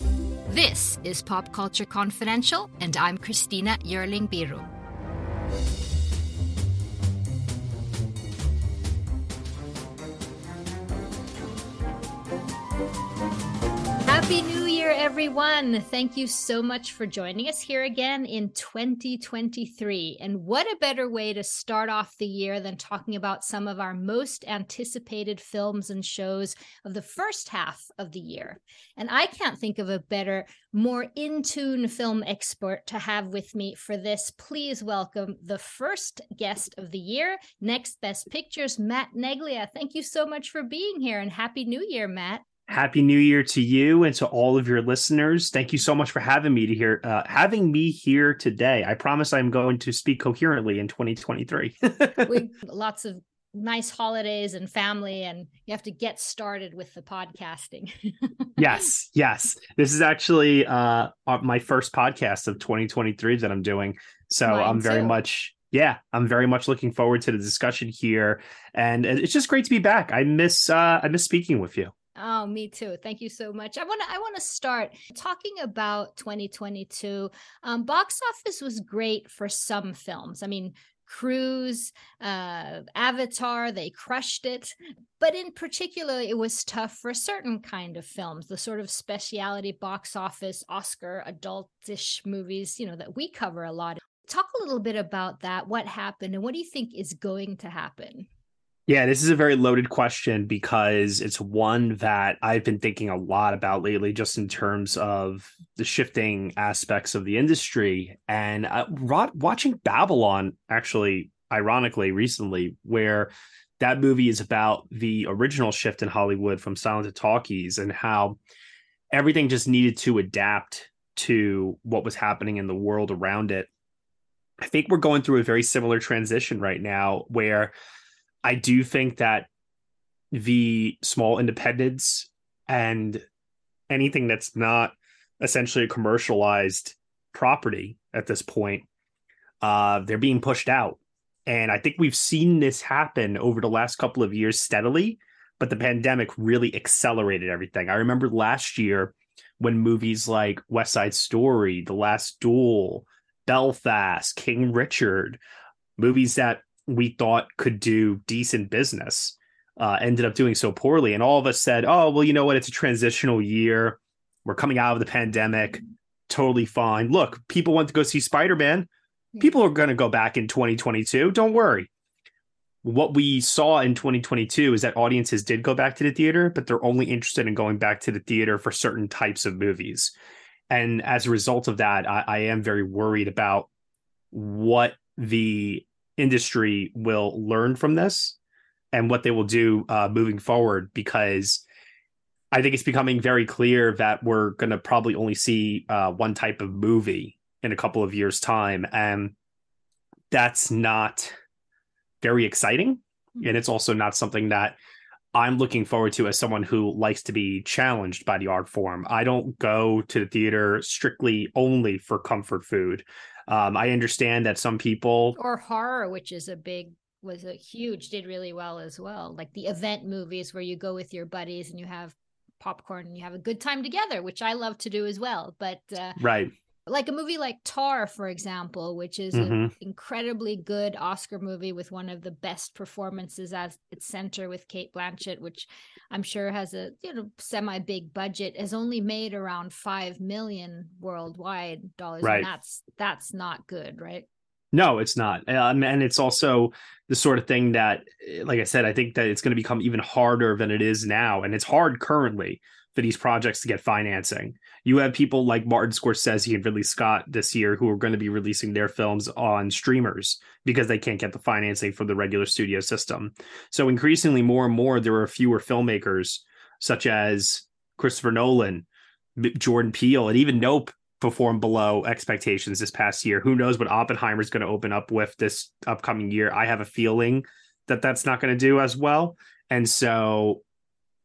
This is Pop Culture Confidential, and I'm Christina Yerling Biru. Happy New Year, everyone! Thank you so much for joining us here again in 2023. And what a better way to start off the year than talking about some of our most anticipated films and shows of the first half of the year. And I can't think of a better, more in tune film expert to have with me for this. Please welcome the first guest of the year, Next Best Pictures, Matt Neglia. Thank you so much for being here and Happy New Year, Matt. Happy New Year to you and to all of your listeners. Thank you so much for having me to hear uh, having me here today. I promise I'm going to speak coherently in 2023. we lots of nice holidays and family and you have to get started with the podcasting. yes, yes. This is actually uh my first podcast of 2023 that I'm doing. So Mine I'm very too. much yeah, I'm very much looking forward to the discussion here and it's just great to be back. I miss uh I miss speaking with you. Oh, me too. Thank you so much. I want to I want to start talking about 2022. Um, box office was great for some films. I mean, Cruise, uh, Avatar, they crushed it. But in particular, it was tough for certain kind of films, the sort of speciality box office, Oscar, adultish movies, you know, that we cover a lot. Talk a little bit about that. What happened, and what do you think is going to happen? Yeah, this is a very loaded question because it's one that I've been thinking a lot about lately, just in terms of the shifting aspects of the industry. And uh, watching Babylon, actually, ironically, recently, where that movie is about the original shift in Hollywood from silent to talkies and how everything just needed to adapt to what was happening in the world around it. I think we're going through a very similar transition right now where I do think that the small independents and anything that's not essentially a commercialized property at this point, uh, they're being pushed out. And I think we've seen this happen over the last couple of years steadily, but the pandemic really accelerated everything. I remember last year when movies like West Side Story, The Last Duel, Belfast, King Richard, movies that we thought could do decent business uh, ended up doing so poorly. And all of us said, oh, well, you know what? It's a transitional year. We're coming out of the pandemic. Totally fine. Look, people want to go see Spider Man. People are going to go back in 2022. Don't worry. What we saw in 2022 is that audiences did go back to the theater, but they're only interested in going back to the theater for certain types of movies. And as a result of that, I, I am very worried about what the industry will learn from this and what they will do uh, moving forward because I think it's becoming very clear that we're going to probably only see uh, one type of movie in a couple of years' time. And that's not very exciting. And it's also not something that I'm looking forward to as someone who likes to be challenged by the art form. I don't go to the theater strictly only for comfort food. Um, I understand that some people or horror, which is a big was a huge did really well as well. Like the event movies where you go with your buddies and you have popcorn and you have a good time together, which I love to do as well. But uh, right, like a movie like Tar, for example, which is mm-hmm. an incredibly good Oscar movie with one of the best performances at its center with Cate Blanchett, which I'm sure has a you know semi big budget, has only made around five million worldwide dollars, right. and that's that's not good, right? No, it's not, um, and it's also the sort of thing that, like I said, I think that it's going to become even harder than it is now, and it's hard currently for these projects to get financing. You have people like Martin Scorsese and Ridley Scott this year who are going to be releasing their films on streamers because they can't get the financing for the regular studio system. So increasingly more and more there are fewer filmmakers such as Christopher Nolan, Jordan Peele, and even Nope performed below expectations this past year. Who knows what Oppenheimer is going to open up with this upcoming year? I have a feeling that that's not going to do as well. And so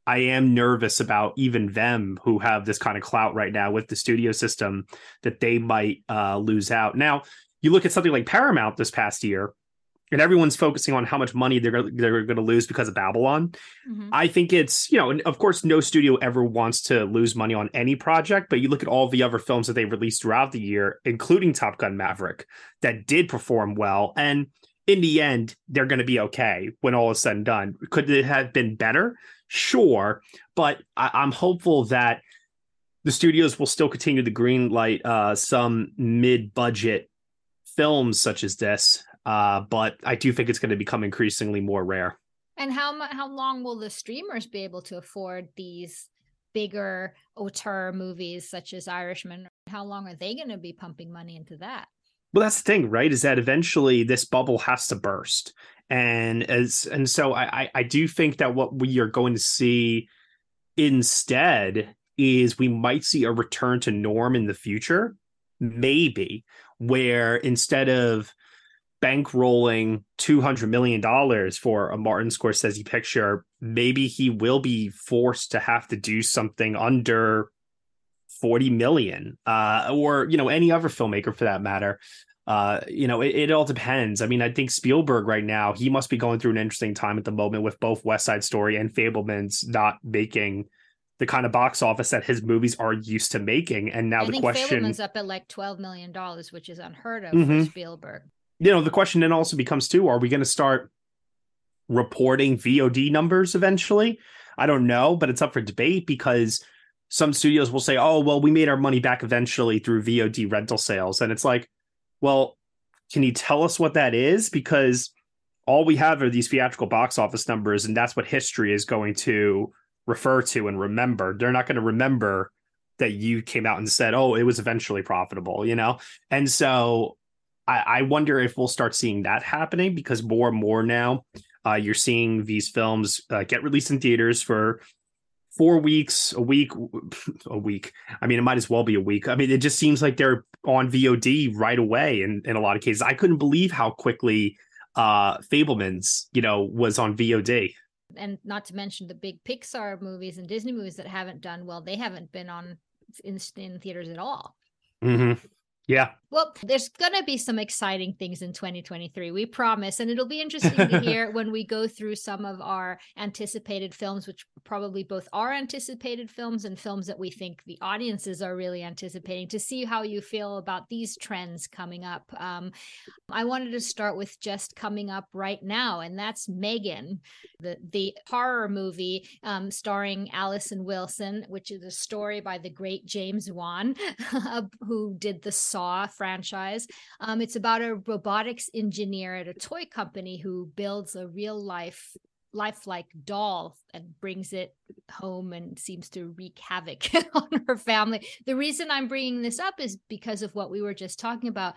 I am nervous about even them who have this kind of clout right now with the studio system that they might uh, lose out. Now, you look at something like Paramount this past year, and everyone's focusing on how much money they're gonna, they're going to lose because of Babylon. Mm-hmm. I think it's you know, and of course, no studio ever wants to lose money on any project. But you look at all the other films that they released throughout the year, including Top Gun Maverick, that did perform well, and in the end, they're going to be okay when all is said and done. Could it have been better? Sure, but I- I'm hopeful that the studios will still continue to green light uh, some mid-budget films such as this uh, but I do think it's going to become increasingly more rare. And how how long will the streamers be able to afford these bigger auteur movies such as Irishman? How long are they going to be pumping money into that? Well, that's the thing, right? Is that eventually this bubble has to burst, and as and so I I do think that what we are going to see instead is we might see a return to norm in the future, maybe where instead of bankrolling $200 million for a Martin Scorsese picture, maybe he will be forced to have to do something under 40 million uh, or, you know, any other filmmaker for that matter. Uh, you know, it, it, all depends. I mean, I think Spielberg right now, he must be going through an interesting time at the moment with both West Side Story and Fabelmans not making the kind of box office that his movies are used to making. And now I the question is up at like $12 million, which is unheard of mm-hmm. for Spielberg you know, the question then also becomes too: Are we going to start reporting VOD numbers eventually? I don't know, but it's up for debate because some studios will say, "Oh, well, we made our money back eventually through VOD rental sales," and it's like, well, can you tell us what that is? Because all we have are these theatrical box office numbers, and that's what history is going to refer to and remember. They're not going to remember that you came out and said, "Oh, it was eventually profitable," you know. And so I, I wonder if we'll start seeing that happening because more and more now uh, you're seeing these films uh, get released in theaters for four weeks, a week, a week. I mean, it might as well be a week. I mean, it just seems like they're on VOD right away in, in a lot of cases. I couldn't believe how quickly uh Fabelmans, you know, was on VOD. And not to mention the big Pixar movies and Disney movies that haven't done well, they haven't been on in, in theaters at all. Mm-hmm. Yeah. Well, there's going to be some exciting things in 2023. We promise. And it'll be interesting to hear when we go through some of our anticipated films, which probably both are anticipated films and films that we think the audiences are really anticipating, to see how you feel about these trends coming up. Um, I wanted to start with just coming up right now, and that's Megan, the, the horror movie um, starring Allison Wilson, which is a story by the great James Wan, who did the Saw franchise. Um, it's about a robotics engineer at a toy company who builds a real life lifelike doll and brings it home and seems to wreak havoc on her family. The reason I'm bringing this up is because of what we were just talking about.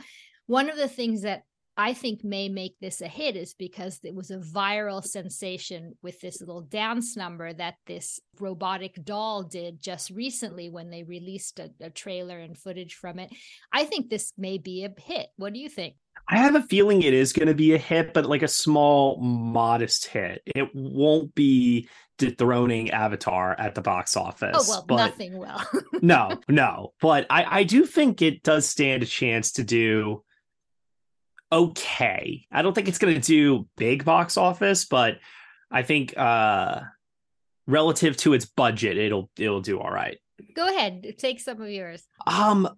One of the things that I think may make this a hit is because it was a viral sensation with this little dance number that this robotic doll did just recently when they released a, a, trailer and footage from it. I think this may be a hit. What do you think? I have a feeling it is going to be a hit, but like a small, modest hit. It won't be dethroning Avatar at the box oh, office. Oh well, but nothing will. no, no, but I I do think it does stand a chance to do okay. I don't think it's going to do big box office, but I think uh relative to its budget, it'll it'll do all right. Go ahead, take some of yours. Um,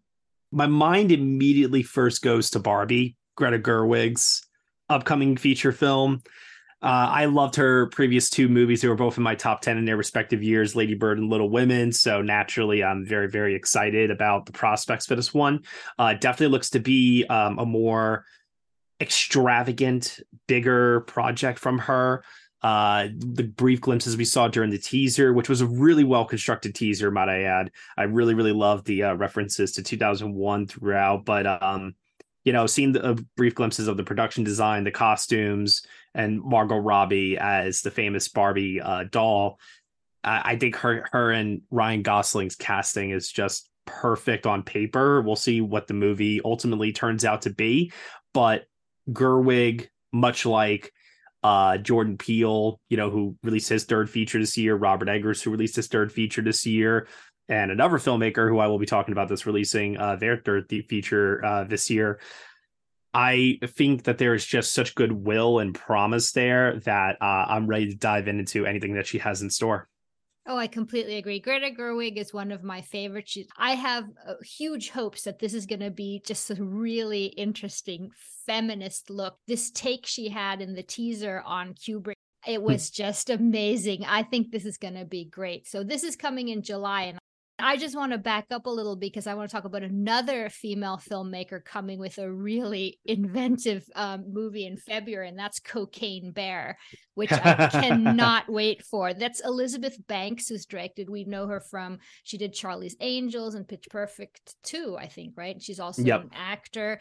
my mind immediately first goes to Barbie, Greta Gerwig's upcoming feature film. Uh, I loved her previous two movies. They were both in my top 10 in their respective years, Lady Bird and Little Women. So naturally, I'm very, very excited about the prospects for this one. Uh, definitely looks to be um, a more extravagant, bigger project from her. Uh, the brief glimpses we saw during the teaser, which was a really well constructed teaser, might I add. I really, really love the uh, references to 2001 throughout. But um, you know, seeing the uh, brief glimpses of the production design, the costumes, and Margot Robbie as the famous Barbie uh, doll. I think her her and Ryan Gosling's casting is just perfect on paper. We'll see what the movie ultimately turns out to be, but Gerwig, much like uh, Jordan Peele, you know, who released his third feature this year, Robert Eggers, who released his third feature this year, and another filmmaker who I will be talking about this releasing uh, their third feature uh, this year. I think that there is just such goodwill and promise there that uh, I'm ready to dive into anything that she has in store. Oh, I completely agree. Greta Gerwig is one of my favorites. She, I have uh, huge hopes that this is going to be just a really interesting feminist look. This take she had in the teaser on Kubrick, it hmm. was just amazing. I think this is going to be great. So this is coming in July and I just want to back up a little because I want to talk about another female filmmaker coming with a really inventive um, movie in February, and that's Cocaine Bear, which I cannot wait for. That's Elizabeth Banks, who's directed. We know her from, she did Charlie's Angels and Pitch Perfect 2, I think, right? She's also yep. an actor,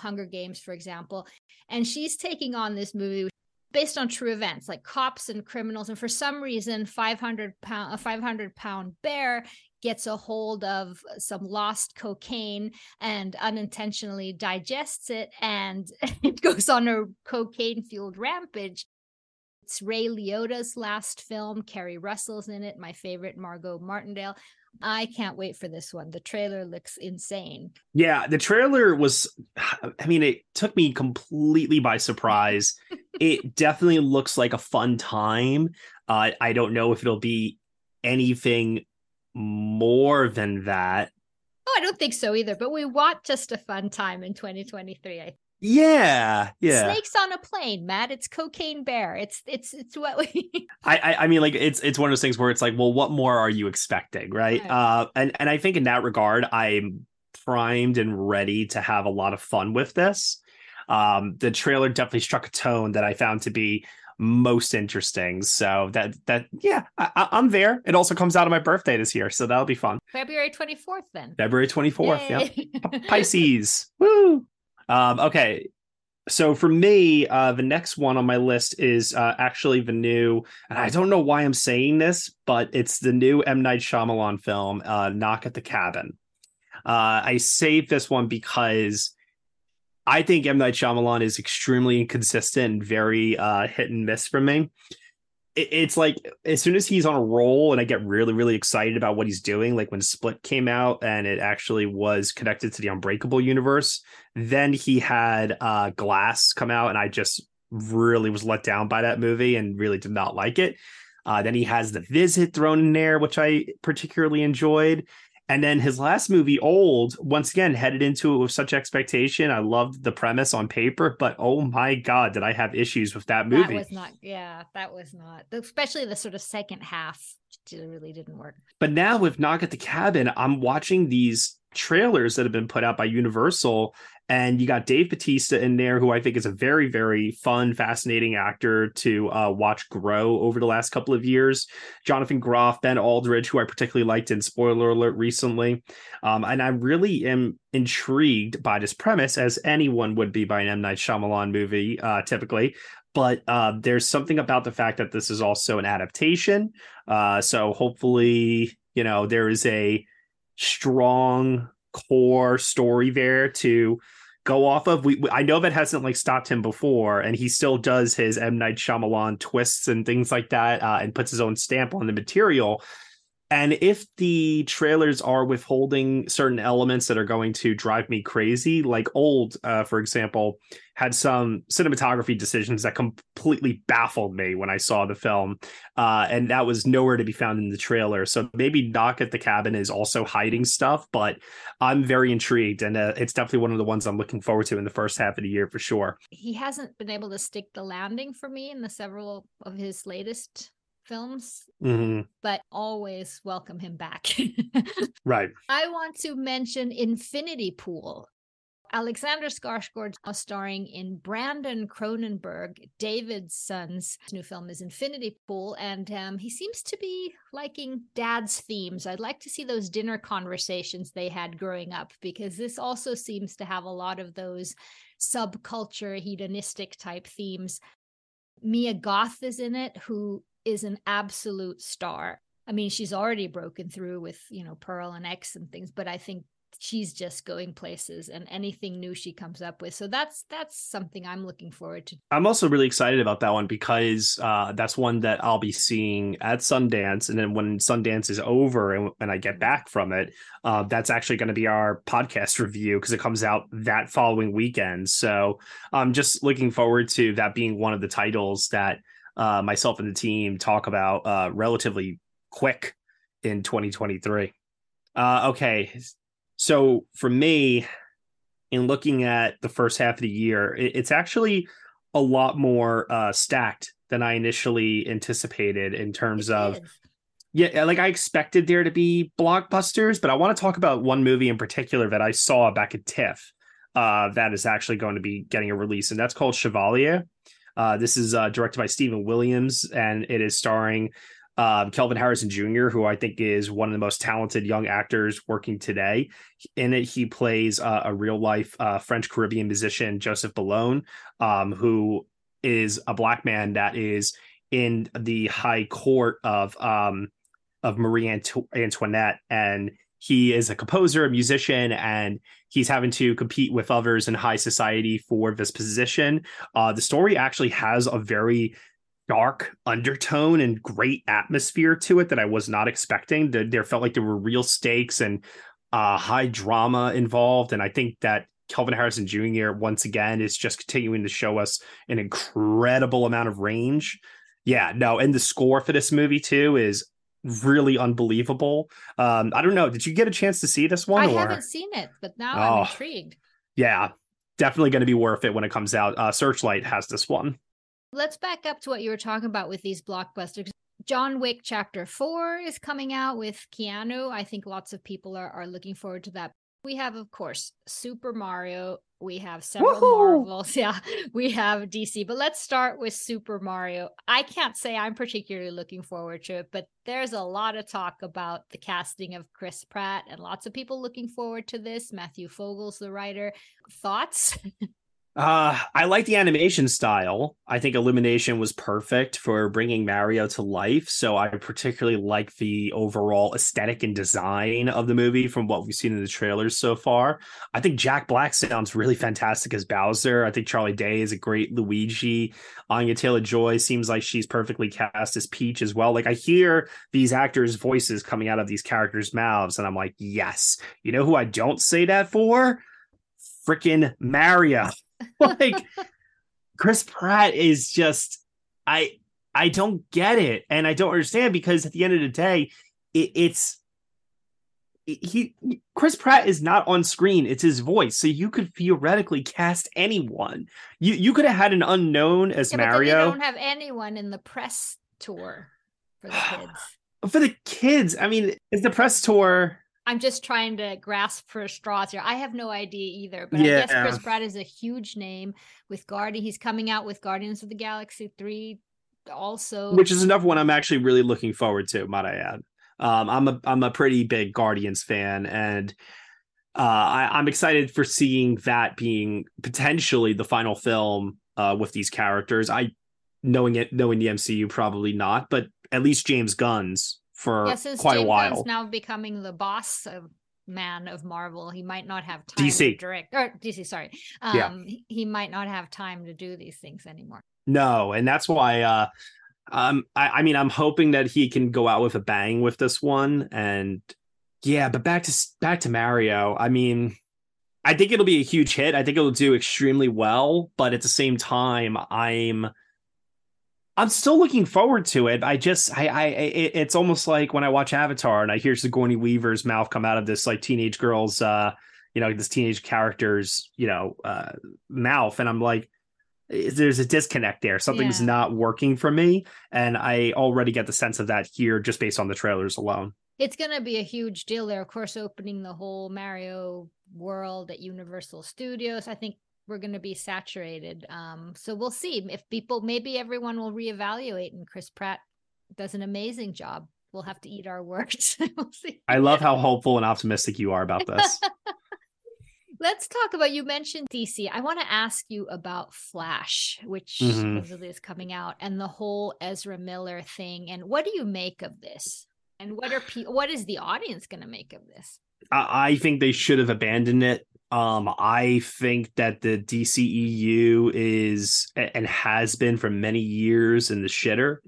Hunger Games, for example. And she's taking on this movie based on true events like cops and criminals and for some reason 500 pound a 500 pound bear gets a hold of some lost cocaine and unintentionally digests it and it goes on a cocaine fueled rampage it's Ray Liotta's last film. Keri Russell's in it. My favorite, Margo Martindale. I can't wait for this one. The trailer looks insane. Yeah, the trailer was, I mean, it took me completely by surprise. it definitely looks like a fun time. Uh, I don't know if it'll be anything more than that. Oh, I don't think so either. But we want just a fun time in 2023. Yeah, yeah. Snakes on a plane, Matt. It's cocaine bear. It's it's it's what we. I, I, I mean, like it's it's one of those things where it's like, well, what more are you expecting, right? right? Uh, and and I think in that regard, I'm primed and ready to have a lot of fun with this. Um, the trailer definitely struck a tone that I found to be most interesting. So that that yeah, I, am there. It also comes out on my birthday this year, so that'll be fun. February 24th, then. February 24th. Yeah, Pisces. Woo. Um, okay. So for me, uh, the next one on my list is uh, actually the new, and I don't know why I'm saying this, but it's the new M Night Shyamalan film, uh, Knock at the Cabin. Uh, I saved this one because I think M Night Shyamalan is extremely inconsistent and very uh, hit and miss for me it's like as soon as he's on a roll and I get really, really excited about what he's doing, like when Split came out and it actually was connected to the Unbreakable universe, then he had uh Glass come out and I just really was let down by that movie and really did not like it. Uh, then he has The Visit thrown in there, which I particularly enjoyed. And then his last movie, Old, once again headed into it with such expectation. I loved the premise on paper, but oh my god, did I have issues with that movie? That was not, yeah, that was not, especially the sort of second half. Really didn't work. But now with Knock at the Cabin, I'm watching these trailers that have been put out by Universal, and you got Dave Bautista in there, who I think is a very, very fun, fascinating actor to uh, watch grow over the last couple of years. Jonathan Groff, Ben Aldridge, who I particularly liked in Spoiler Alert recently. Um, and I really am intrigued by this premise, as anyone would be by an M. Night Shyamalan movie, uh, typically. But uh, there's something about the fact that this is also an adaptation. Uh, so hopefully, you know, there is a strong core story there to go off of. We, I know that hasn't like stopped him before, and he still does his M Night Shyamalan twists and things like that, uh, and puts his own stamp on the material. And if the trailers are withholding certain elements that are going to drive me crazy, like old, uh, for example, had some cinematography decisions that completely baffled me when I saw the film. Uh, and that was nowhere to be found in the trailer. So maybe Knock at the Cabin is also hiding stuff, but I'm very intrigued. And uh, it's definitely one of the ones I'm looking forward to in the first half of the year for sure. He hasn't been able to stick the landing for me in the several of his latest films, mm-hmm. but always welcome him back. right. I want to mention Infinity Pool. Alexander Skarsgård starring in Brandon Cronenberg, David's son's new film is Infinity Pool, and um, he seems to be liking dad's themes. I'd like to see those dinner conversations they had growing up because this also seems to have a lot of those subculture hedonistic type themes. Mia Goth is in it, who is an absolute star. I mean, she's already broken through with, you know, Pearl and X and things, but I think she's just going places and anything new she comes up with. So that's that's something I'm looking forward to. I'm also really excited about that one because uh, that's one that I'll be seeing at Sundance, and then when Sundance is over and, I get back from it, uh, that's actually going to be our podcast review because it comes out that following weekend. So I'm just looking forward to that being one of the titles that uh, myself and the team talk about uh, relatively quick in 2023. Uh, okay, so for me, in looking at the first half of the year, it, it's actually a lot more uh, stacked than I initially anticipated in terms It of is. yeah, like I expected there to be blockbusters, but I want to talk about one movie in particular that I saw back at TIFF uh, that is actually going to be getting a release, and that's called Chevalier. Uh, this is uh, directed by Stephen Williams, and it is starring um, Kelvin Harrison Jr., who I think is one of the most talented young actors working today. In it, he plays uh, a real life uh, French Caribbean musician, Joseph Bologne, um, who is a black man that is in the high court of um, of Marie Anto- Antoinette, and he is a composer, a musician, and he's having to compete with others in high society for this position. Uh, the story actually has a very dark undertone and great atmosphere to it that I was not expecting. There, there felt like there were real stakes and uh, high drama involved, and I think that Kelvin Harrison Jr. once again is just continuing to show us an incredible amount of range. Yeah, no, and the score for this movie too is really unbelievable. Um, I don't know. Did you get a chance to see this one? I or? haven't seen it, but now Oh. I'm intrigued. Yeah, definitely going to be worth it when it comes out. Uh, Searchlight has this one. Let's back up to what you were talking about with these blockbusters. John Wick Chapter 4 is coming out with Keanu. I think lots of people are, are looking forward to that. We have, of course, Super Mario. We have several Woohoo! Marvels. Yeah, we have DC. But let's start with Super Mario. I can't say I'm particularly looking forward to it, but there's a lot of talk about the casting of Chris Pratt and lots of people looking forward to this. Matthew Fogel's the writer. Thoughts? Uh, I like the animation style. I think Illumination was perfect for bringing Mario to life. So I particularly like the overall aesthetic and design of the movie from what we've seen in the trailers so far. I think Jack Black sounds really fantastic as Bowser. I think Charlie Day is a great Luigi. Anya Taylor Joy seems like she's perfectly cast as Peach as well. Like I hear these actors' voices coming out of these characters' mouths, and I'm like, yes. You know who I don't say that for? Freaking Mario. like Chris Pratt is just I I don't get it and I don't understand because at the end of the day it, it's he Chris Pratt is not on screen it's his voice so you could theoretically cast anyone you you could have had an unknown as Yeah, Mario don't have anyone in the press tour for the kids. for the kids I mean is the press tour I'm just trying to grasp for straws here. I have no idea either, but I guess Chris Pratt is a huge name with Guardian. He's coming out with Guardians of the Galaxy 3 also. which is another one I'm actually really looking forward to. Might I add? Um, I'm a I'm a pretty big Guardians fan, and uh, I, I'm excited for seeing that being potentially the final film uh, with these characters. I knowing it, knowing the MCU, probably not, but at least James Gunn's for yeah, since quite James a while. Gunn's now becoming the boss of man of Marvel, he might not have time DC. to direct or DC, sorry. Um Yeah. he- might not have time to do these things anymore. No, and that's why uh um I, I mean I'm hoping that he can go out with a bang with this one and yeah, but back to back to Mario. I mean, I think it'll be a huge hit. I think it'll do extremely well, but at the same time, I'm I'm still looking forward to it. I just I I it, it's almost like when I watch Avatar and I hear Sigourney Weaver's mouth come out of this like teenage girl's uh you know this teenage character's you know uh mouth and I'm like there's a disconnect there. Something's Yeah. not working for me, and I already get the sense of that here just based on the trailers alone. It's going to be a huge deal. They're, of course, opening the whole Mario world at Universal Studios. I think we're going to be saturated. Um, so we'll see if people, maybe everyone will reevaluate, and Chris Pratt does an amazing job. We'll have to eat our words. we'll see. I love how hopeful and optimistic you are about this. Let's talk about you mentioned DC. I want to ask you about Flash, which Mhm. supposedly is coming out, and the whole Ezra Miller thing. And what do you make of this? And what are pe- what is the audience going to make of this? I think they should have abandoned it. Um, I think that the DCEU is and has been for many years in the shitter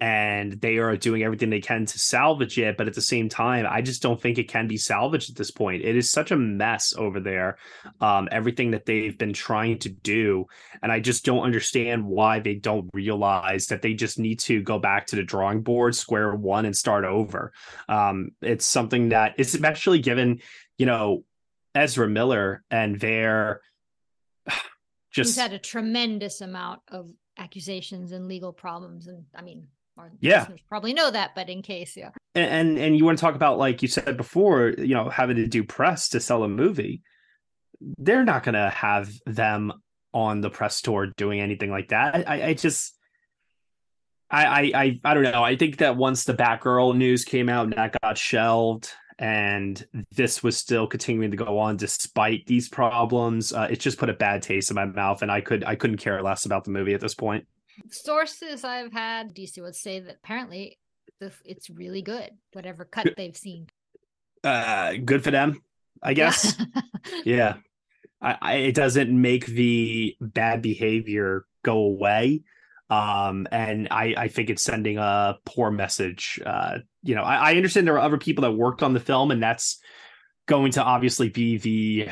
and they are doing everything they can to salvage it. But at the same time, I just don't think it can be salvaged at this point. It is such a mess over there, um, everything that they've been trying to do. And I just don't understand why they don't realize that they just need to go back to the drawing board, square one, and start over. Um, it's something that, especially given, you know, Ezra Miller and their just He's had a tremendous amount of accusations and legal problems and i mean our yeah. probably know that but in case yeah. And, and, and you want to talk about like you said before you know having to do press to sell a movie they're not going to have them on the press tour doing anything like that. I i just I, I I don't know. I think that once the Batgirl news came out, and that got shelved, and this was still continuing to go on despite these problems. Uh, it just put a bad taste in my mouth, and I could I couldn't care less about the movie at this point sources I've had, DC would say that apparently it's really good, whatever cut they've seen. Uh, good for them, I guess. yeah. I, I, it doesn't make the bad behavior go away. Um, and I, I think it's sending a poor message. Uh, you know, I, I understand there are other people that worked on the film, and that's going to obviously be the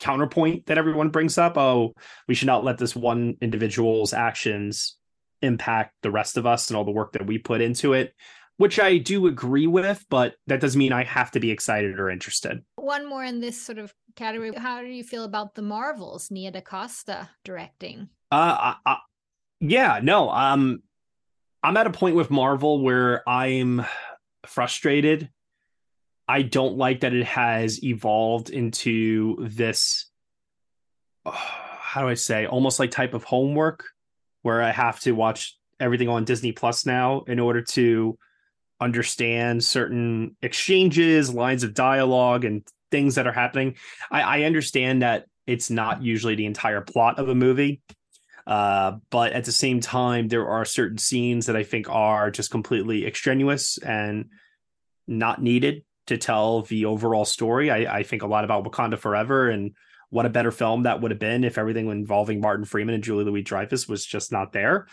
counterpoint that everyone brings up. Oh, we should not let this one individual's actions impact the rest of us and all the work that we put into it which I do agree with, but that doesn't mean I have to be excited or interested. One more in this sort of category. How do you feel about the Marvels, Nia DaCosta directing? Uh, I, I, yeah, no, um, I'm at a point with Marvel where I'm frustrated. I don't like that it has evolved into this. Oh, how do I say? Almost like type of homework where I have to watch everything on Disney Plus now in order to understand certain exchanges, lines of dialogue, and things that are happening. I, I understand that it's not usually the entire plot of a movie. Uh, but at the same time, there are certain scenes that I think are just completely extraneous and not needed to tell the overall story. I, I think a lot about Wakanda Forever and what a better film that would have been if everything involving Martin Freeman and Julie Louis Dreyfus was just not there.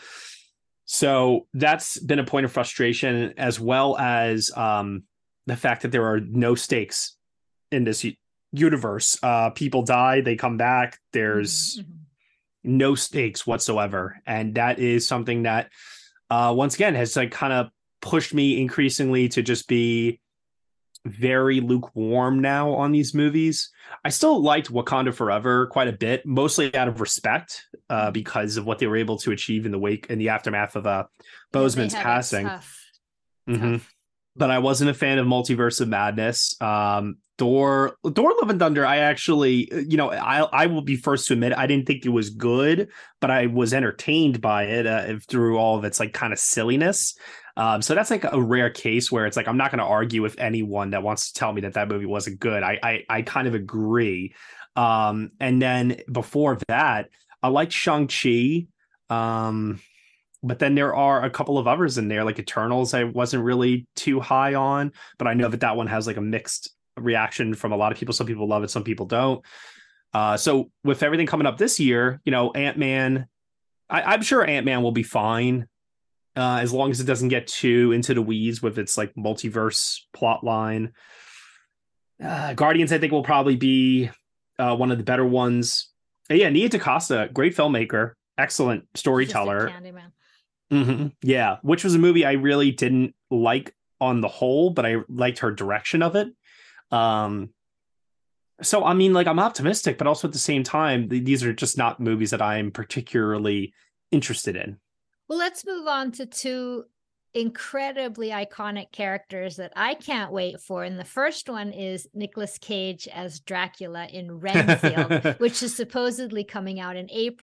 So that's been a point of frustration, as well as um, the fact that there are no stakes in this universe. Uh, people die, they come back. There's mm-hmm. No stakes whatsoever, and that is something that, uh, once again, has like kind of pushed me increasingly to just be very lukewarm now on these movies. I still liked Wakanda Forever quite a bit, mostly out of respect, uh, because of what they were able to achieve in the wake in the aftermath of uh, Boseman's yeah, passing. Tough. Mm-hmm. Tough. But I wasn't a fan of Multiverse of Madness. Um, Thor, Thor: Love and Thunder. I actually, you know, I I will be first to admit I didn't think it was good, but I was entertained by it uh, through all of its like kind of silliness. Um, so that's like a rare case where it's like I'm not going to argue with anyone that wants to tell me that that movie wasn't good. I I, I kind of agree. Um, and then before that, I liked Shang Chi. Um, but then there are a couple of others in there, like Eternals. I wasn't really too high on, but I know that that one has like a mixed reaction from a lot of people. Some people love it, some people don't. Uh, so with everything coming up this year, you know, Ant Man, I'm sure Ant Man will be fine uh, as long as it doesn't get too into the weeds with its like multiverse plot line. Uh, Guardians, I think, will probably be uh, one of the better ones. And yeah, Nia DaCosta, great filmmaker, excellent storyteller. Mm-hmm. Yeah, which was a movie I really didn't like on the whole, but I liked her direction of it. Um, so I mean, like I'm optimistic, but also at the same time, these are just not movies that I'm particularly interested in. Well, let's move on to two incredibly iconic characters that I can't wait for. And the first one is Nicolas Cage as Dracula in Renfield, which is supposedly coming out in April.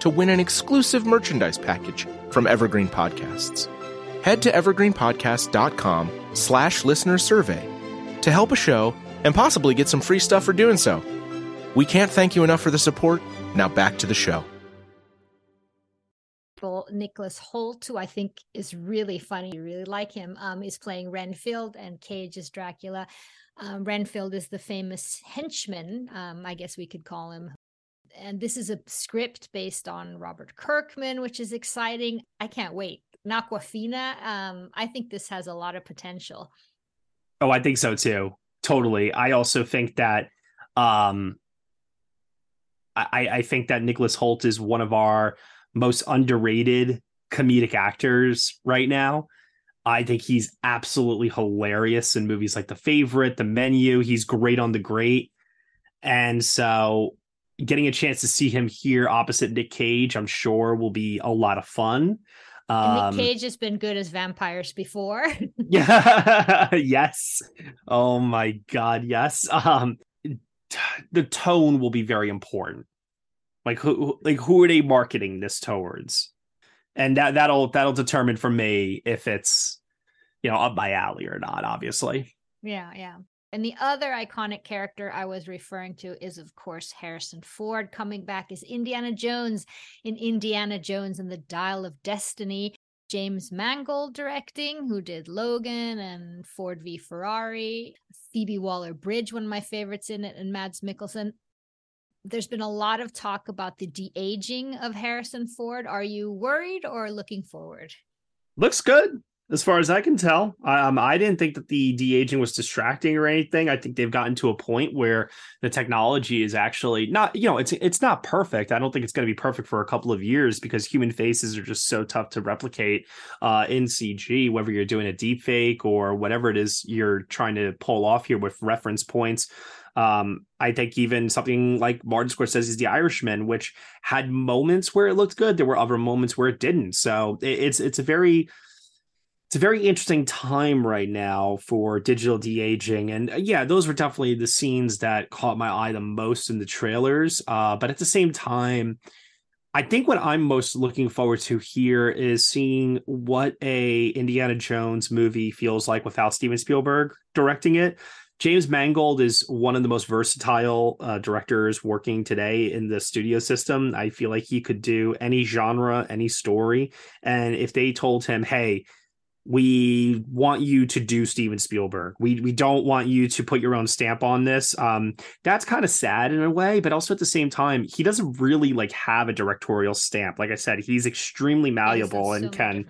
to win an exclusive merchandise package from Evergreen Podcasts. Head to evergreenpodcast.com slash listener survey to help a show and possibly get some free stuff for doing so. We can't thank you enough for the support. Now back to the show. Nicholas Hoult, who I think is really funny, you really like him, um, is playing Renfield, and Cage is Dracula. Um, Renfield is the famous henchman, um, I guess we could call him. And this is a script based on Robert Kirkman, which is exciting. I can't wait. Awkwafina, um, I think this has a lot of potential. Oh, I think so too. Totally. I also think that um I, I think that Nicholas Hoult is one of our most underrated comedic actors right now. I think he's absolutely hilarious in movies like The Favorite, The Menu. He's great on The Great. And so getting a chance to see him here opposite Nick Cage, I'm sure will be a lot of fun. Um, Nick Cage has been good as vampires before. yeah. yes. Oh my God. Yes. Um, the tone will be very important. Like who, like who are they marketing this towards? And that that'll that'll determine for me if it's, you know, up my alley or not. Obviously. Yeah. Yeah. And the other iconic character I was referring to is, of course, Harrison Ford coming back as Indiana Jones in Indiana Jones and the Dial of Destiny. James Mangold directing, who did Logan and Ford v Ferrari. Phoebe Waller Bridge, one of my favorites in it, and Mads Mikkelsen. There's been a lot of talk about the de aging of Harrison Ford. Are you worried or looking forward? Looks good as far as I can tell. Um, I didn't think that the de aging was distracting or anything. I think they've gotten to a point where the technology is actually not, you know, it's it's not perfect. I don't think it's going to be perfect for a couple of years because human faces are just so tough to replicate uh, in CG. Whether you're doing a deep fake or whatever it is you're trying to pull off here with reference points. Um, I think even something like Martin Scorsese's The Irishman, which had moments where it looked good, there were other moments where it didn't. So it, it's it's a very it's a very interesting time right now for digital de-aging and uh, yeah those were definitely the scenes that caught my eye the most in the trailers uh, but at the same time i think what i'm most looking forward to here is seeing what a indiana jones movie feels like without steven spielberg directing it. James mangold is one of the most versatile uh, directors working today in the studio system. I feel like he could do any genre any story and if they told him hey we want you to do Steven Spielberg. We we don't want you to put your own stamp on this. Um, that's kind of sad in a way, but also at the same time, he doesn't really like have a directorial stamp. Like I said, he's extremely malleable and so can.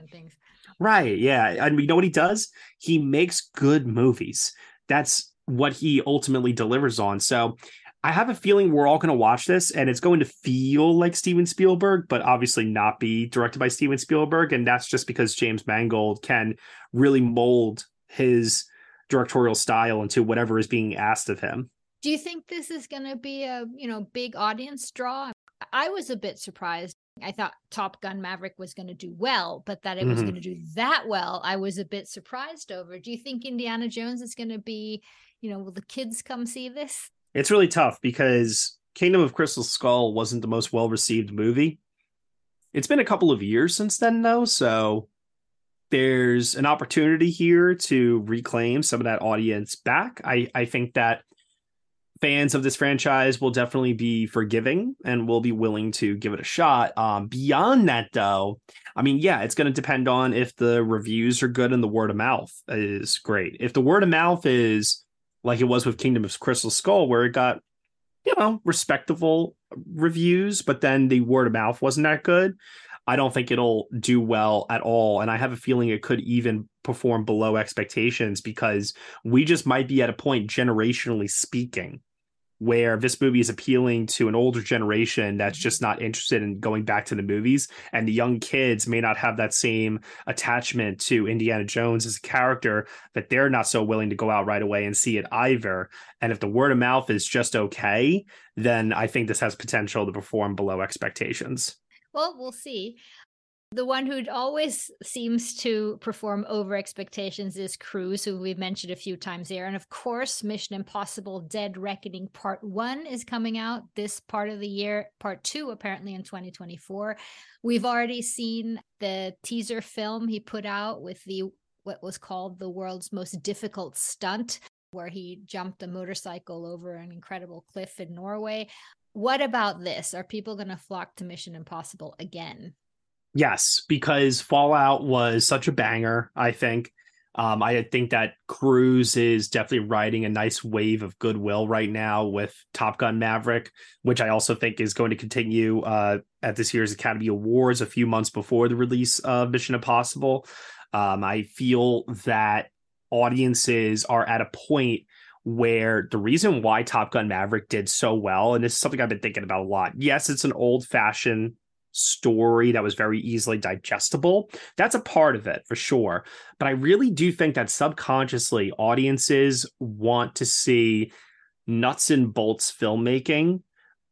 Right. Yeah. And we know what he does? He makes good movies. That's what he ultimately delivers on. So I have a feeling we're all going to watch this and it's going to feel like Steven Spielberg, but obviously not be directed by Steven Spielberg. And that's just because James Mangold can really mold his directorial style into whatever is being asked of him. Do you think this is going to be a, you know, big audience draw? I was a bit surprised. I thought Top Gun Maverick was going to do well, but that it was mm-hmm. going to do that well, I was a bit surprised over. Do you think Indiana Jones is going to be, you know, will the kids come see this? It's really tough because Kingdom of Crystal Skull wasn't the most well received movie. It's been a couple of years since then, though, so there's an opportunity here to reclaim some of that audience back. I, I think that fans of this franchise will definitely be forgiving and will be willing to give it a shot. Um, beyond that, though, I mean, yeah, it's going to depend on if the reviews are good and the word of mouth is great. If the word of mouth is like it was with Kingdom of Crystal Skull, where it got, you know, respectable reviews, but then the word of mouth wasn't that good. I don't think it'll do well at all. And I have a feeling it could even perform below expectations because we just might be at a point, generationally speaking, where this movie is appealing to an older generation that's mm-hmm. just not interested in going back to the movies and the young kids may not have that same attachment to Indiana Jones as a character that they're not so willing to go out right away and see it either. And if the word of mouth is just okay then I think this has potential to perform below expectations. Well we'll see The one who always seems to perform over expectations is Cruise, who we've mentioned a few times here. And of course, Mission Impossible Dead Reckoning Part 1 is coming out this part of the year, Part 2 apparently in 2024. We've already seen the teaser film he put out with the what was called the world's most difficult stunt where he jumped a motorcycle over an incredible cliff in Norway. What about this? Are people going to flock to Mission Impossible again? Yes, because Fallout was such a banger, I think. Um, I think that Cruise is definitely riding a nice wave of goodwill right now with Top Gun Maverick, which I also think is going to continue uh, at this year's Academy Awards a few months before the release of Mission Impossible. Um, I feel that audiences are at a point where the reason why Top Gun Maverick did so well, and this is something I've been thinking about a lot. Yes, it's an old fashioned story that was very easily digestible. That's a part of it for sure. But I really do think that subconsciously audiences want to see nuts and bolts filmmaking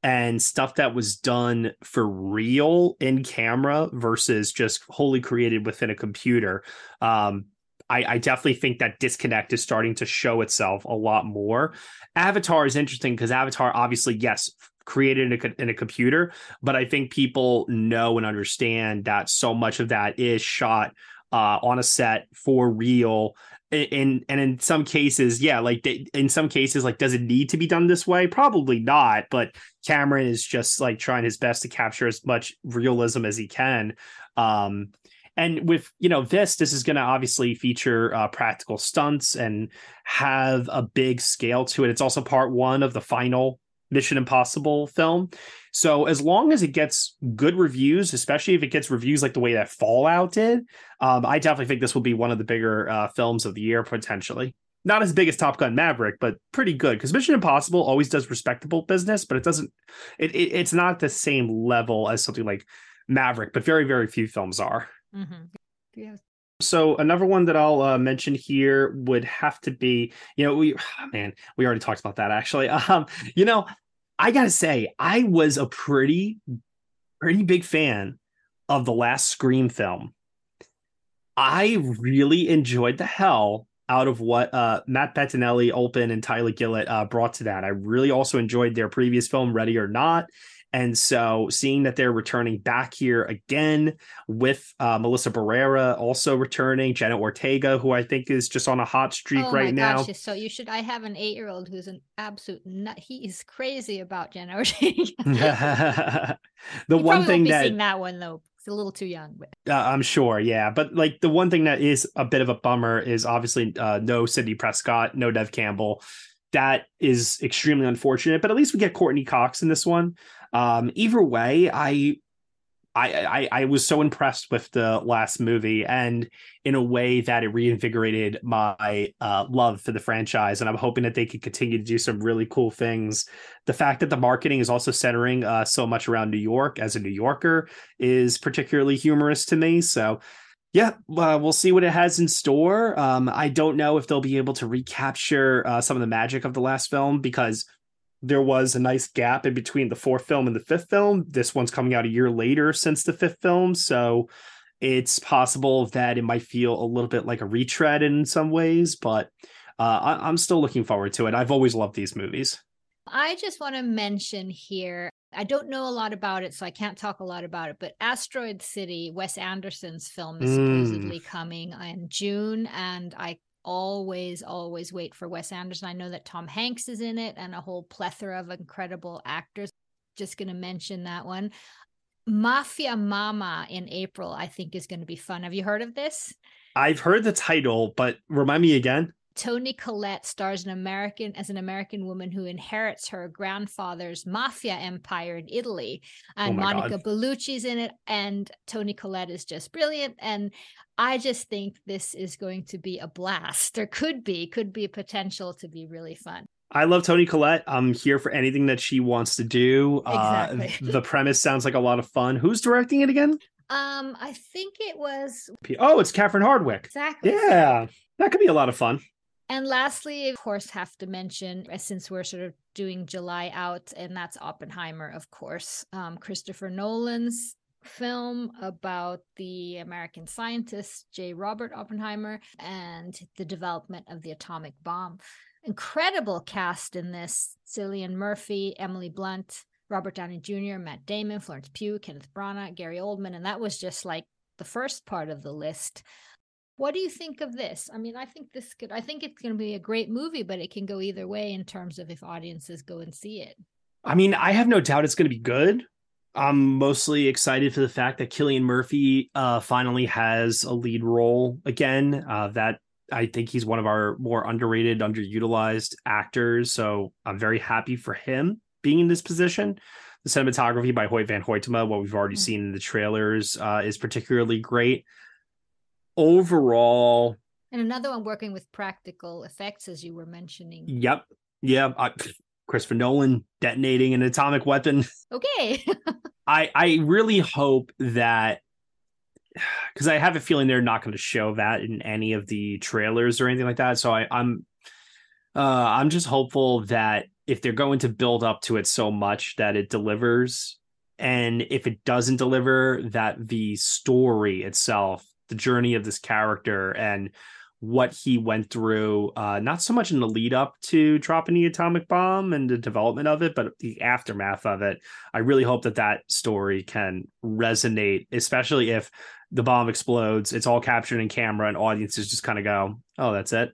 and stuff that was done for real in camera versus just wholly created within a computer. Um, I, I, definitely think that disconnect is starting to show itself a lot more. Avatar is interesting because Avatar, obviously, yes, created in a, in a computer, but I think people know and understand that so much of that is shot uh, on a set for real. In and in some cases, yeah, like in some cases, like does it need to be done this way? Probably not. But Cameron is just like trying his best to capture as much realism as he can. Um, and with you know this this is going to obviously feature uh, practical stunts and have a big scale to it it's also part one of the final Mission Impossible film. So as long as it gets good reviews, especially if it gets reviews like the way that Fallout did, um, I definitely think this will be one of the bigger uh, films of the year potentially. Not as big as Top Gun Maverick, but pretty good because Mission Impossible always does respectable business, but it doesn't. It, it, it's not the same level as something like Maverick, but very very few films are. Mm-hmm. Yeah. So another one that I'll uh, mention here would have to be, you know, we oh man, we already talked about that actually. Um, you know, I gotta say, I was a pretty, pretty big fan of the last Scream film. I really enjoyed the hell out of what uh, Matt Bettinelli-Olpin, and Tyler Gillett uh, brought to that. I really also enjoyed their previous film, Ready or Not. And so seeing that they're returning back here again with uh, Melissa Barrera also returning, Jenna Ortega, who I think is just on a hot streak oh right now. Gosh, so you should. I have an eight year old who's an absolute nut. He is crazy about Jenna Ortega. the one thing that that one though it's a little too young. But... Uh, I'm sure, yeah. But like the one thing that is a bit of a bummer is obviously uh, no Sidney Prescott, no Neve Campbell. That is extremely unfortunate. But at least we get Courteney Cox in this one. Um, either way, I, I, I, I was so impressed with the last movie, and in a way that it reinvigorated my uh, love for the franchise. And I'm hoping that they could continue to do some really cool things. The fact that the marketing is also centering uh, so much around New York as a New Yorker is particularly humorous to me. So yeah, uh, we'll see what it has in store. Um, I don't know if they'll be able to recapture uh, some of the magic of the last film because there was a nice gap in between the fourth film and the fifth film. This one's coming out a year later since the fifth film, so it's possible that it might feel a little bit like a retread in some ways, but uh, I- I'm still looking forward to it. I've always loved these movies. I just want to mention here I don't know a lot about it, so I can't talk a lot about it. But Asteroid City, Wes Anderson's film, is mm. supposedly coming in June, and I always, always wait for Wes Anderson. I know that Tom Hanks is in it and a whole plethora of incredible actors. Just going to mention that one. Mafia Mama in April, I think, is going to be fun. Have you heard of this? I've heard the title, but remind me again. Toni Collette stars an American as an American woman who inherits her grandfather's mafia empire in Italy. And oh Monica God. Bellucci's in it, and Toni Collette is just brilliant. And I just think this is going to be a blast. There could be, could be a potential to be really fun. I love Toni Collette. I'm here for anything that she wants to do. Exactly. Uh, the premise sounds like a lot of fun. Who's directing it again? Um, I think it was. Oh, it's Catherine Hardwicke. Exactly. Yeah, that could be a lot of fun. And lastly, of course, have to mention uh, since we're sort of doing July out, and that's Oppenheimer, of course. Um, Christopher Nolan's film about the American scientist J. Robert Oppenheimer and the development of the atomic bomb. Incredible cast in this Cillian Murphy, Emily Blunt, Robert Downey Jr., Matt Damon, Florence Pugh, Kenneth Branagh, Gary Oldman. And that was just like the first part of the list. What do you think of this? I mean, I think this could, I think it's going to be a great movie, but it can go either way in terms of if audiences go and see it. I mean, I have no doubt it's going to be good. I'm mostly excited for the fact that Cillian Murphy uh, finally has a lead role again. Uh, that I think he's one of our more underrated, underutilized actors. So I'm very happy for him being in this position. The cinematography by Hoyt van Hoytema, what we've already mm-hmm. seen in the trailers, uh, is particularly great. Overall, and another one working with practical effects, as you were mentioning. Yep. Yeah. I, Christopher Nolan detonating an atomic weapon. Okay. I I really hope that because I have a feeling they're not going to show that in any of the trailers or anything like that. So I, I'm uh, I'm just hopeful that if they're going to build up to it so much that it delivers, and if it doesn't deliver, that the story itself, the journey of this character, and what he went through, uh, not so much in the lead up to dropping the atomic bomb and the development of it, but the aftermath of it. I really hope that that story can resonate, especially if the bomb explodes, it's all captured in camera, and audiences just kind of go, "Oh, that's it."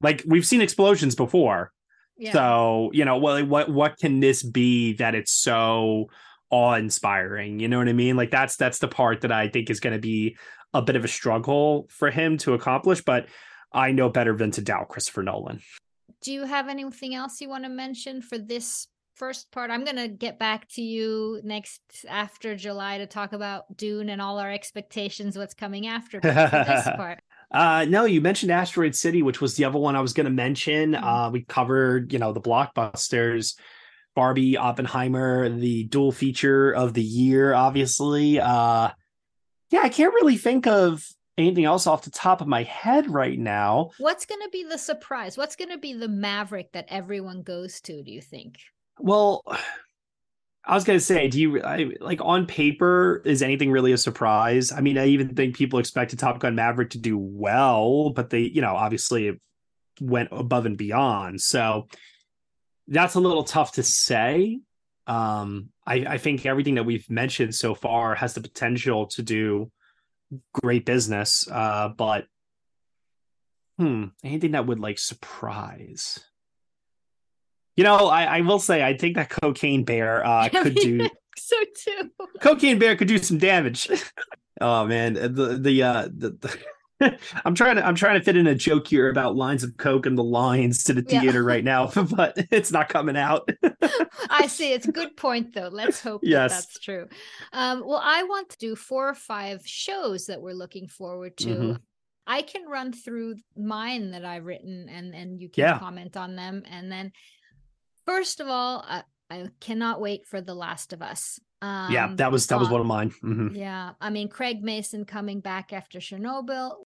Like we've seen explosions before, yeah. so you know, well, what what can this be that it's so awe inspiring? You know what I mean? Like that's that's the part that I think is going to be a bit of a struggle for him to accomplish, but I know better than to doubt Christopher Nolan. Do you have anything else you want to mention for this first part? I'm going to get back to you next after July to talk about Dune and all our expectations, what's coming after this part. Uh, no, you mentioned Asteroid City, which was the other one I was going to mention. Mm-hmm. Uh, we covered, you know, the blockbusters, Barbie, Oppenheimer, the dual feature of the year, obviously. Uh, yeah, I can't really think of anything else off the top of my head right now. What's going to be the surprise? What's going to be the maverick that everyone goes to, do you think? Well, I was going to say, do you I, like on paper, is anything really a surprise? I mean, I even think people expected Top Gun Maverick to do well, but they, you know, obviously went above and beyond. So that's a little tough to say. Um, I, I think everything that we've mentioned so far has the potential to do great business. Uh, but hmm, anything that would like surprise. You know, I, I will say I think that Cocaine Bear uh, could do so too. Cocaine Bear could do some damage. oh man, the the uh the, the I'm trying to I'm trying to fit in a joke here about lines of coke and the lines to the theater yeah. right now, but it's not coming out. I see. It's a good point though. Let's hope yes. that that's true. Um, well, I want to do four or five shows that we're looking forward to. Mm-hmm. I can run through mine that I've written and and you can yeah. comment on them. And then first of all, I, I cannot wait for The Last of Us. Um, yeah, that was that was one of mine. Mm-hmm. Yeah, I mean Craig Mazin coming back after Chernobyl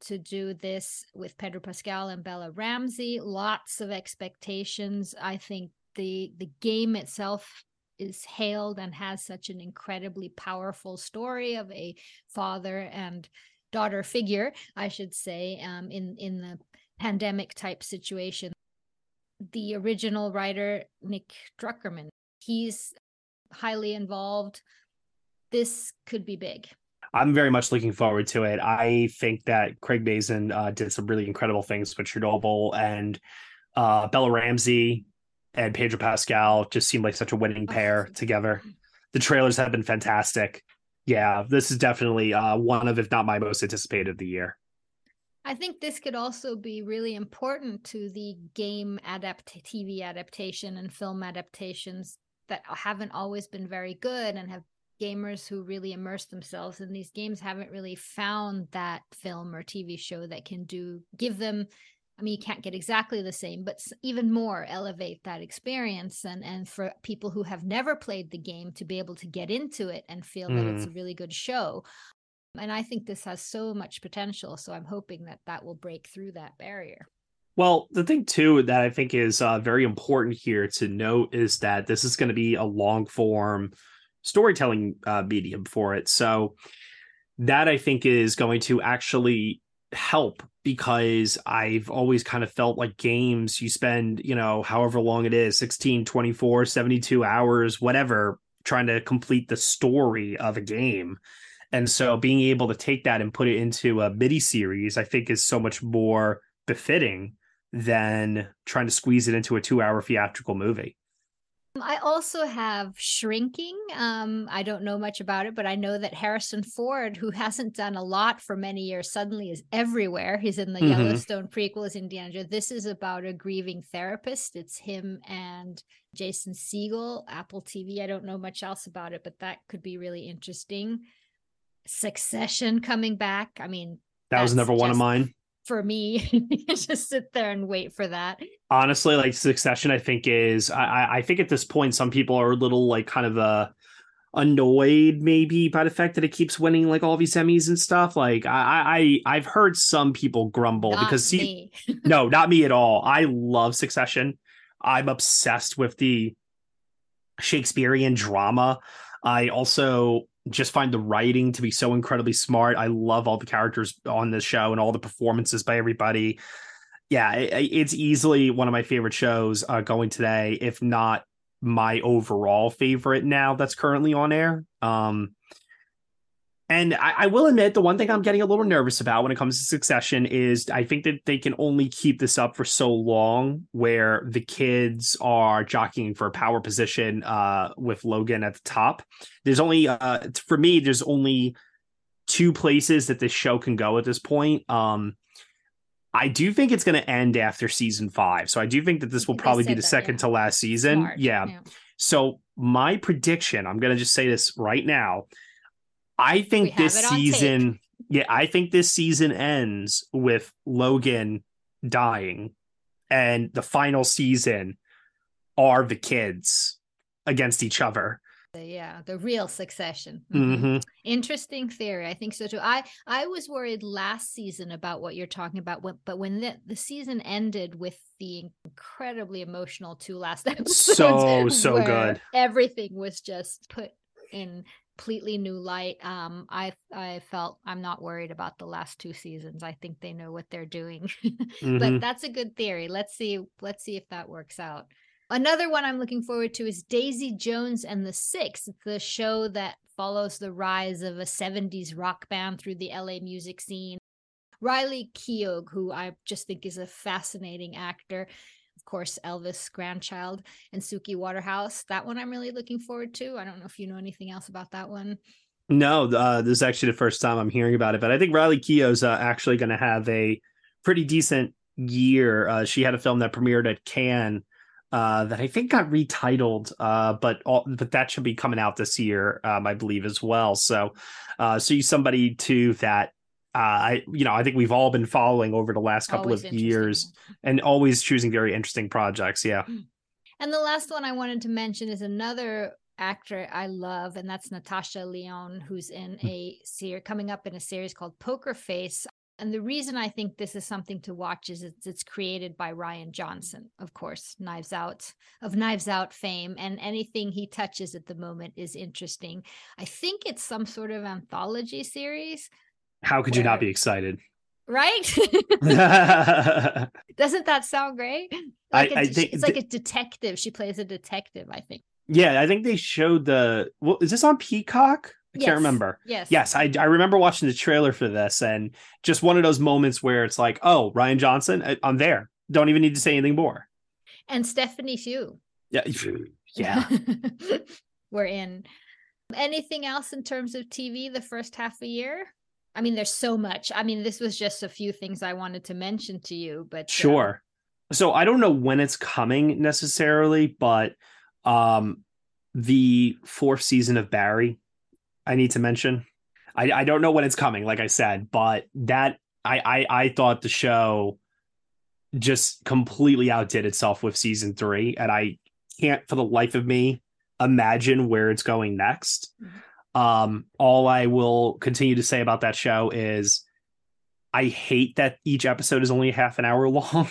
to do this with Pedro Pascal and Bella Ramsey. Lots of expectations. I think the the game itself is hailed and has such an incredibly powerful story of a father and daughter figure, I should say, um, in in the pandemic type situation. The original writer Nick Druckerman, he's highly involved. This could be big. I'm very much looking forward to it. I think that Craig Mazin uh, did some really incredible things with Chernobyl and uh, Bella Ramsey and Pedro Pascal just seemed like such a winning oh, pair together. The trailers have been fantastic. Yeah, this is definitely uh, one of, if not my most anticipated of the year. I think this could also be really important to the game adapt TV adaptation and film adaptations that haven't always been very good and have gamers who really immerse themselves in these games haven't really found that film or TV show that can do give them I mean you can't get exactly the same but even more elevate that experience and and for people who have never played the game to be able to get into it and feel mm. that it's a mm. really good show and I think this has so much potential so I'm hoping that that will break through that barrier well, the thing too that I think is uh, very important here to note is that this is going to be a long form storytelling uh, medium for it. So that I think is going to actually help because I've always kind of felt like games you spend, you know, however long it is 16, 24, 72 hours, whatever, trying to complete the story of a game. And so being able to take that and put it into a mini series, I think is so much more befitting than trying to squeeze it into a two hour theatrical movie. I also have Shrinking. Um, I don't know much about it, but I know that Harrison Ford, who hasn't done a lot for many years, suddenly is everywhere. He's in the mm-hmm. Yellowstone prequel as Indiana Jones. This is about a grieving therapist. It's him and Jason Segel, Apple TV. I don't know much else about it, but that could be really interesting. Succession coming back. I mean, that was never one of mine for me just sit there and wait for that. Honestly like succession i think is i i think at this point some people are a little like kind of uh annoyed maybe by the fact that it keeps winning like all these emmys and stuff. Like i i i've heard some people grumble not because see no not me at all. I love succession. I'm obsessed with the shakespearean drama. I also just find the writing to be so incredibly smart. I love all the characters on this show and all the performances by everybody. Yeah, it, it's easily one of my favorite shows uh, going today, if not my overall favorite now that's currently on air. Um, and I, I, will admit the one thing I'm getting a little nervous about when it comes to Succession is I think that they can only keep this up for so long where the kids are jockeying for a power position uh, with Logan at the top. There's only uh, for me, there's only two places that this show can go at this point. Um, I do think it's going to end after season five. So I do think that this will probably be the that, second yeah. to last season. Yeah. yeah. So my prediction, I'm going to just say this right now. I think this season, yeah, I think this season ends with Logan dying, and the final season are the kids against each other. Yeah, the real succession. Mm-hmm. Mm-hmm. Interesting theory. I think so too. I I was worried last season about what you're talking about, but when the, the season ended with the incredibly emotional two last episodes, so so good, everything was just put in completely new light. Um, I I felt I'm not worried about the last two seasons. I think they know what they're doing. mm-hmm. But that's a good theory. Let's see. Let's see if that works out. Another one I'm looking forward to is Daisy Jones and the Six, It's the show that follows the rise of a 70s rock band through the LA music scene. Riley Keough, who I just think is a fascinating actor, course, Elvis grandchild and Suki Waterhouse. That one I'm really looking forward to. I don't know if you know anything else about that one. No, uh, this is actually the first time I'm hearing about it, but I think Riley Keough's uh, actually going to have a pretty decent year. Uh, she had a film that premiered at Cannes uh, that I think got retitled, uh, but all, but that should be coming out this year, um, I believe as well. So, uh, so you somebody too that I you know I think we've all been following over the last couple always of years and always choosing very interesting projects. Yeah. Hmm. And the last one I wanted to mention is another actor I love, and that's Natasha Lyonne, who's in hmm. a series coming up in a series called Poker Face. And the reason I think this is something to watch is it's, it's created by Rian Johnson, of course, Knives Out of Knives Out fame, and anything he touches at the moment is interesting. I think it's some sort of anthology series how could where... you not be excited? Right? Doesn't that sound great? Like I, a, I think it's like a detective. She plays a detective, I think. Yeah, I think they showed the. Well, is this on Peacock? I yes. can't remember. Yes. Yes, I, I remember watching the trailer for this and just one of those moments where it's like, oh, Rian Johnson, I, I'm there. Don't even need to say anything more. And Stephanie Hsu. Yeah. Yeah. We're in. Anything else in terms of TV the first half of the year? I mean, there's so much. I mean, this was just a few things I wanted to mention to you, but uh, sure. Uh, so I don't know when it's coming necessarily, but um the fourth season of Barry, I need to mention. I, I don't know when it's coming, like I said, but that I, I I thought the show just completely outdid itself with season three, and I can't for the life of me imagine where it's going next. Mm-hmm. Um, all I will continue to say about that show is I hate that each episode is only half an hour long.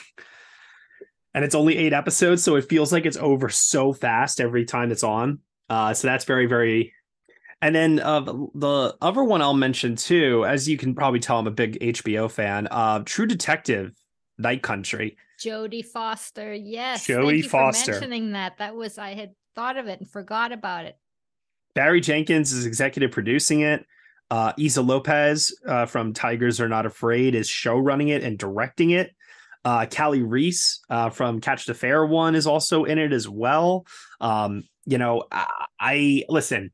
and it's only eight episodes, so it feels like it's over so fast every time it's on. Uh, so that's very, very And then uh, the other one I'll mention too, as you can probably tell, I'm a big HBO fan. Uh, True Detective, Night Country. Jodie Foster, yes. Jodie Foster. mentioning that. That was I had thought of it and forgot about it. Barry Jenkins is executive producing it. Uh, Issa Lopez uh, from Tigers Are Not Afraid is show running it and directing it. Uh, Kali Reis uh, from Catch the Fair one is also in it as well. Um, you know, I, I, listen.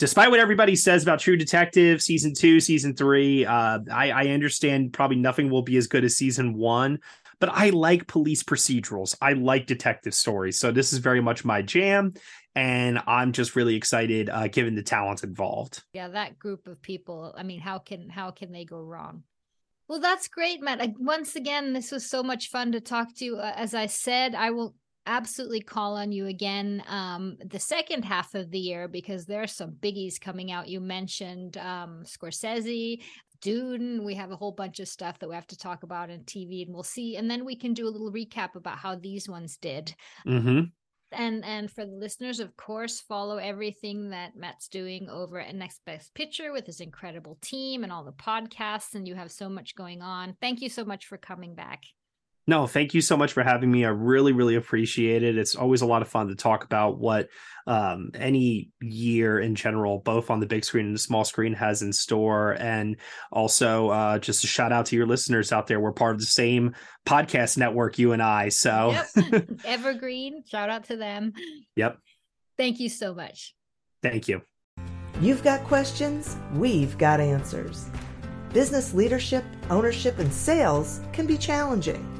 Despite what everybody says about True Detective season two, season three, uh, I, I understand probably nothing will be as good as season one, but I like police procedurals. I like detective stories, so this is very much my jam and I'm just really excited uh, given the talent involved. Yeah, that group of people. I mean, how can how can they go wrong? Well, that's great, Matt. I, once again, this was so much fun to talk to you. Uh, as I said, I will absolutely call on you again um, the second half of the year because there are some biggies coming out. You mentioned um, Scorsese, Dune. We have a whole bunch of stuff that we have to talk about in TV, and we'll see. And then we can do a little recap about how these ones did. Mm-hmm and and for the listeners of course follow everything that matt's doing over at next best picture with his incredible team and all the podcasts and you have so much going on. Thank you so much for coming back no, thank you so much for having me. I really, really appreciate it. It's always a lot of fun to talk about what um, any year in general, both on the big screen and the small screen, has in store. And also, uh, just a shout out to your listeners out there. We're part of the same podcast network, you and I. So, yep. Evergreen, shout out to them. Yep. Thank you so much. Thank you. You've got questions, we've got answers. Business leadership, ownership, and sales can be challenging.